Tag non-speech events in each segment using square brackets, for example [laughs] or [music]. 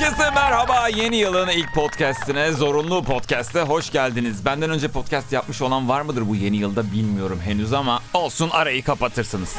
Herkese merhaba. Yeni yılın ilk podcastine, zorunlu podcast'e hoş geldiniz. Benden önce podcast yapmış olan var mıdır bu yeni yılda bilmiyorum henüz ama olsun arayı kapatırsınız.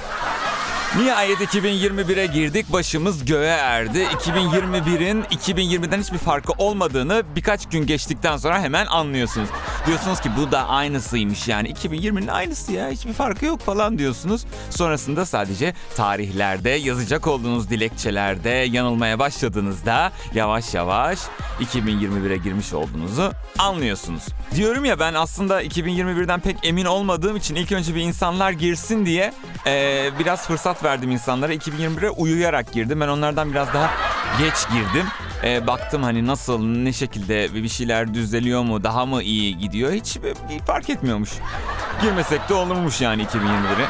Nihayet 2021'e girdik, başımız göğe erdi. 2021'in 2020'den hiçbir farkı olmadığını birkaç gün geçtikten sonra hemen anlıyorsunuz. Diyorsunuz ki bu da aynısıymış yani 2020'nin aynısı ya hiçbir farkı yok falan diyorsunuz. Sonrasında sadece tarihlerde yazacak olduğunuz dilekçelerde yanılmaya başladığınızda yavaş yavaş 2021'e girmiş olduğunuzu anlıyorsunuz. Diyorum ya ben aslında 2021'den pek emin olmadığım için ilk önce bir insanlar girsin diye eee, biraz fırsat verdim insanlara. 2021'e uyuyarak girdim. Ben onlardan biraz daha geç girdim. Eee, baktım hani nasıl, ne şekilde bir şeyler düzeliyor mu, daha mı iyi gidiyor hiç bir fark etmiyormuş. Girmesek de olurmuş yani 2021'e.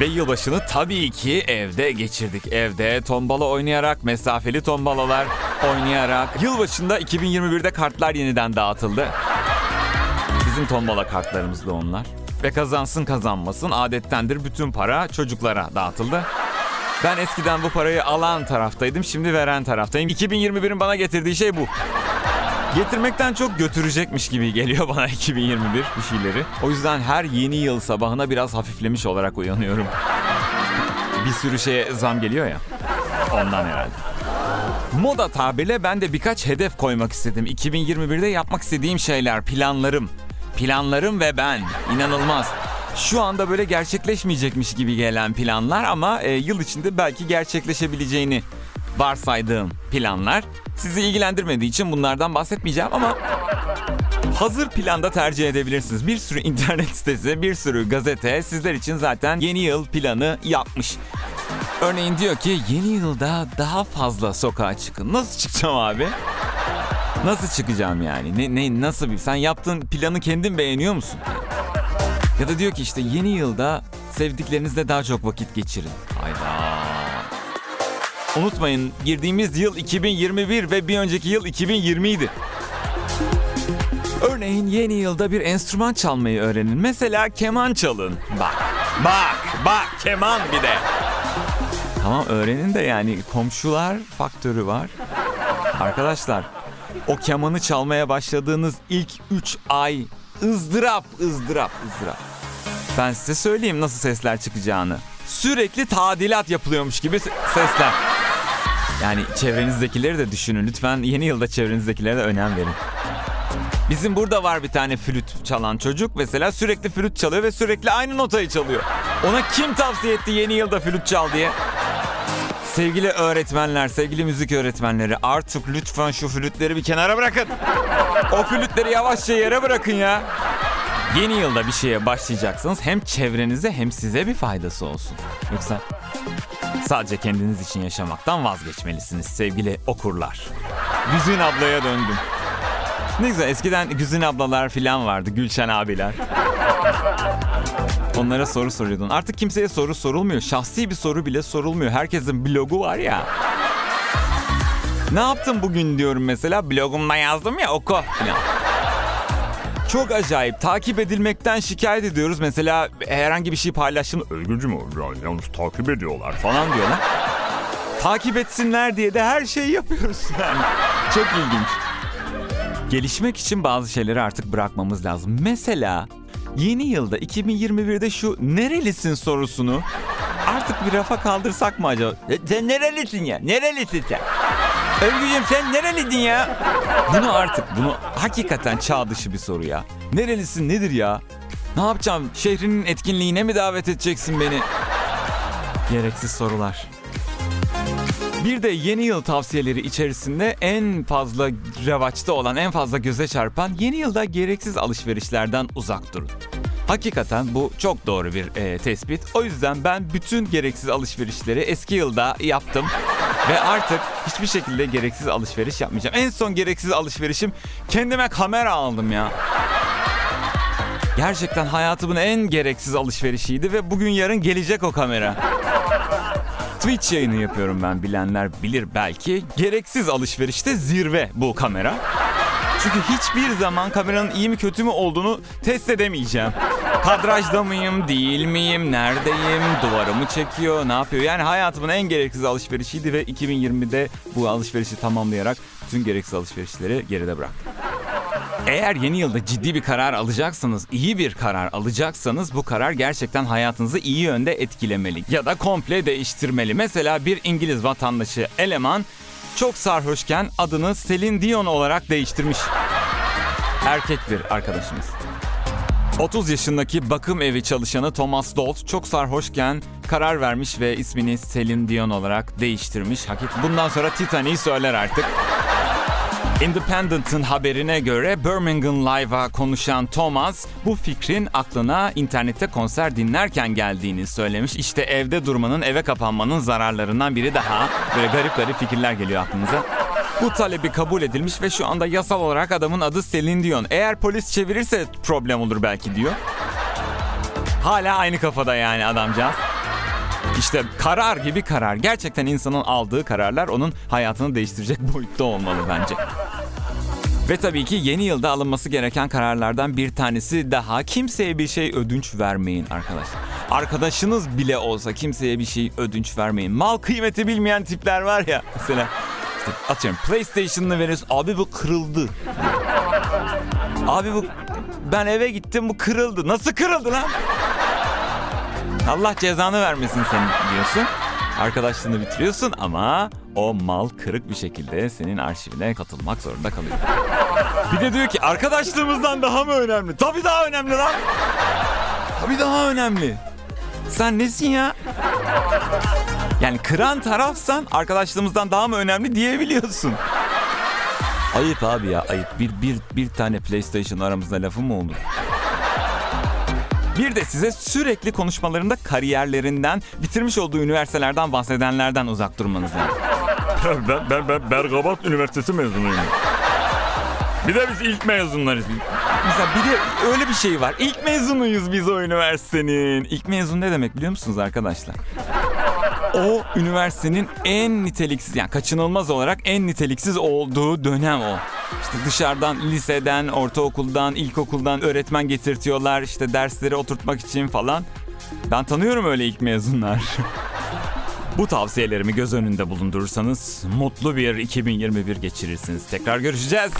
Ve yılbaşını tabii ki evde geçirdik. Evde tombala oynayarak, mesafeli tombalalar oynayarak. Yılbaşında 2021'de kartlar yeniden dağıtıldı. Bizim tombala kartlarımız da onlar. Ve kazansın kazanmasın adettendir bütün para çocuklara dağıtıldı. Ben eskiden bu parayı alan taraftaydım, şimdi veren taraftayım. 2021'in bana getirdiği şey bu. Getirmekten çok götürecekmiş gibi geliyor bana 2021 bir şeyleri. O yüzden her yeni yıl sabahına biraz hafiflemiş olarak uyanıyorum. Bir sürü şeye zam geliyor ya. Ondan herhalde. Moda tabirle ben de birkaç hedef koymak istedim. 2021'de yapmak istediğim şeyler, planlarım. Planlarım ve ben. İnanılmaz. Şu anda böyle gerçekleşmeyecekmiş gibi gelen planlar ama e, yıl içinde belki gerçekleşebileceğini varsaydığım planlar. Sizi ilgilendirmediği için bunlardan bahsetmeyeceğim ama Hazır planda tercih edebilirsiniz. Bir sürü [laughs] internet sitesi, bir sürü gazete sizler için zaten yeni yıl planı yapmış. Örneğin diyor ki yeni yılda daha fazla sokağa çıkın. Nasıl çıkacağım abi? Nasıl çıkacağım yani? Ne, ne nasıl bir? Sen yaptığın planı kendin beğeniyor musun? Ya da diyor ki işte yeni yılda sevdiklerinizle daha çok vakit geçirin. Hayda. Unutmayın girdiğimiz yıl 2021 ve bir önceki yıl 2020 idi. Örneğin yeni yılda bir enstrüman çalmayı öğrenin. Mesela keman çalın. Bak, bak, bak keman bir de. Tamam öğrenin de yani komşular faktörü var. Arkadaşlar o kemanı çalmaya başladığınız ilk 3 ay ızdırap, ızdırap, ızdırap. Ben size söyleyeyim nasıl sesler çıkacağını. Sürekli tadilat yapılıyormuş gibi se- sesler. Yani çevrenizdekileri de düşünün. Lütfen yeni yılda çevrenizdekilere de önem verin. Bizim burada var bir tane flüt çalan çocuk mesela sürekli flüt çalıyor ve sürekli aynı notayı çalıyor. Ona kim tavsiye etti yeni yılda flüt çal diye? Sevgili öğretmenler, sevgili müzik öğretmenleri artık lütfen şu flütleri bir kenara bırakın. O flütleri yavaşça yere bırakın ya. Yeni yılda bir şeye başlayacaksınız hem çevrenize hem size bir faydası olsun. Yoksa sadece kendiniz için yaşamaktan vazgeçmelisiniz sevgili okurlar. Güzin ablaya döndüm. Ne güzel eskiden Güzin ablalar falan vardı, Gülşen abiler. Onlara soru soruyordun. Artık kimseye soru sorulmuyor. Şahsi bir soru bile sorulmuyor. Herkesin blogu var ya. Ne yaptın bugün diyorum mesela. Blogumda yazdım ya oku falan. Çok acayip. Takip edilmekten şikayet ediyoruz. Mesela herhangi bir şey paylaştım. Özgürcüm yalnız takip ediyorlar falan diyorlar. Takip etsinler diye de her şeyi yapıyoruz yani. Çok ilginç. Gelişmek için bazı şeyleri artık bırakmamız lazım. Mesela yeni yılda 2021'de şu nerelisin sorusunu artık bir rafa kaldırsak mı acaba? E, Sen nerelisin ya? Nerelisin sen? Övgücüm sen nereliydin ya? Bunu artık bunu hakikaten çağ dışı bir soru ya. Nerelisin nedir ya? Ne yapacağım? Şehrinin etkinliğine mi davet edeceksin beni? Gereksiz sorular. Bir de yeni yıl tavsiyeleri içerisinde en fazla revaçta olan, en fazla göze çarpan yeni yılda gereksiz alışverişlerden uzak durun. Hakikaten bu çok doğru bir e, tespit. O yüzden ben bütün gereksiz alışverişleri eski yılda yaptım. Ve artık hiçbir şekilde gereksiz alışveriş yapmayacağım. En son gereksiz alışverişim kendime kamera aldım ya. Gerçekten hayatımın en gereksiz alışverişiydi ve bugün yarın gelecek o kamera. Twitch yayını yapıyorum ben bilenler bilir belki. Gereksiz alışverişte zirve bu kamera. Çünkü hiçbir zaman kameranın iyi mi kötü mü olduğunu test edemeyeceğim. Kadrajda mıyım, değil miyim, neredeyim, duvarımı çekiyor, ne yapıyor? Yani hayatımın en gereksiz alışverişiydi ve 2020'de bu alışverişi tamamlayarak tüm gereksiz alışverişleri geride bıraktım. Eğer yeni yılda ciddi bir karar alacaksanız, iyi bir karar alacaksanız bu karar gerçekten hayatınızı iyi yönde etkilemeli ya da komple değiştirmeli. Mesela bir İngiliz vatandaşı eleman çok sarhoşken adını Celine Dion olarak değiştirmiş. Erkek bir arkadaşımız. 30 yaşındaki bakım evi çalışanı Thomas Dolt çok sarhoşken karar vermiş ve ismini Celine Dion olarak değiştirmiş. Hakik bundan sonra Titanic'i söyler artık. Independent'ın haberine göre Birmingham Live'a konuşan Thomas bu fikrin aklına internette konser dinlerken geldiğini söylemiş. İşte evde durmanın, eve kapanmanın zararlarından biri daha. Böyle garip garip fikirler geliyor aklınıza. Bu talebi kabul edilmiş ve şu anda yasal olarak adamın adı Celine Dion. Eğer polis çevirirse problem olur belki diyor. Hala aynı kafada yani adamcağız. İşte karar gibi karar. Gerçekten insanın aldığı kararlar onun hayatını değiştirecek [laughs] boyutta olmalı bence. Ve tabii ki yeni yılda alınması gereken kararlardan bir tanesi daha kimseye bir şey ödünç vermeyin arkadaşlar. Arkadaşınız bile olsa kimseye bir şey ödünç vermeyin. Mal kıymeti bilmeyen tipler var ya mesela. işte atıyorum PlayStation'ını veriyorsun. Abi bu kırıldı. [laughs] Abi bu ben eve gittim bu kırıldı. Nasıl kırıldı lan? Allah cezanı vermesin senin diyorsun. Arkadaşlığını bitiriyorsun ama o mal kırık bir şekilde senin arşivine katılmak zorunda kalıyor. Bir de diyor ki arkadaşlığımızdan daha mı önemli? Tabii daha önemli lan. Tabii daha önemli. Sen nesin ya? Yani kıran tarafsan arkadaşlığımızdan daha mı önemli diyebiliyorsun. Ayıp abi ya ayıp. Bir, bir, bir tane PlayStation aramızda lafı mı olur? Bir de size sürekli konuşmalarında kariyerlerinden, bitirmiş olduğu üniversitelerden bahsedenlerden uzak durmanız lazım. Ben, ben, ben Bergabat Üniversitesi mezunuyum. Bir de biz ilk mezunlarız. Mesela bir de öyle bir şey var. İlk mezunuyuz biz o üniversitenin. İlk mezun ne demek biliyor musunuz arkadaşlar? O üniversitenin en niteliksiz yani kaçınılmaz olarak en niteliksiz olduğu dönem o. İşte dışarıdan liseden, ortaokuldan, ilkokuldan öğretmen getirtiyorlar işte dersleri oturtmak için falan. Ben tanıyorum öyle ilk mezunlar. [laughs] Bu tavsiyelerimi göz önünde bulundurursanız mutlu bir 2021 geçirirsiniz. Tekrar görüşeceğiz.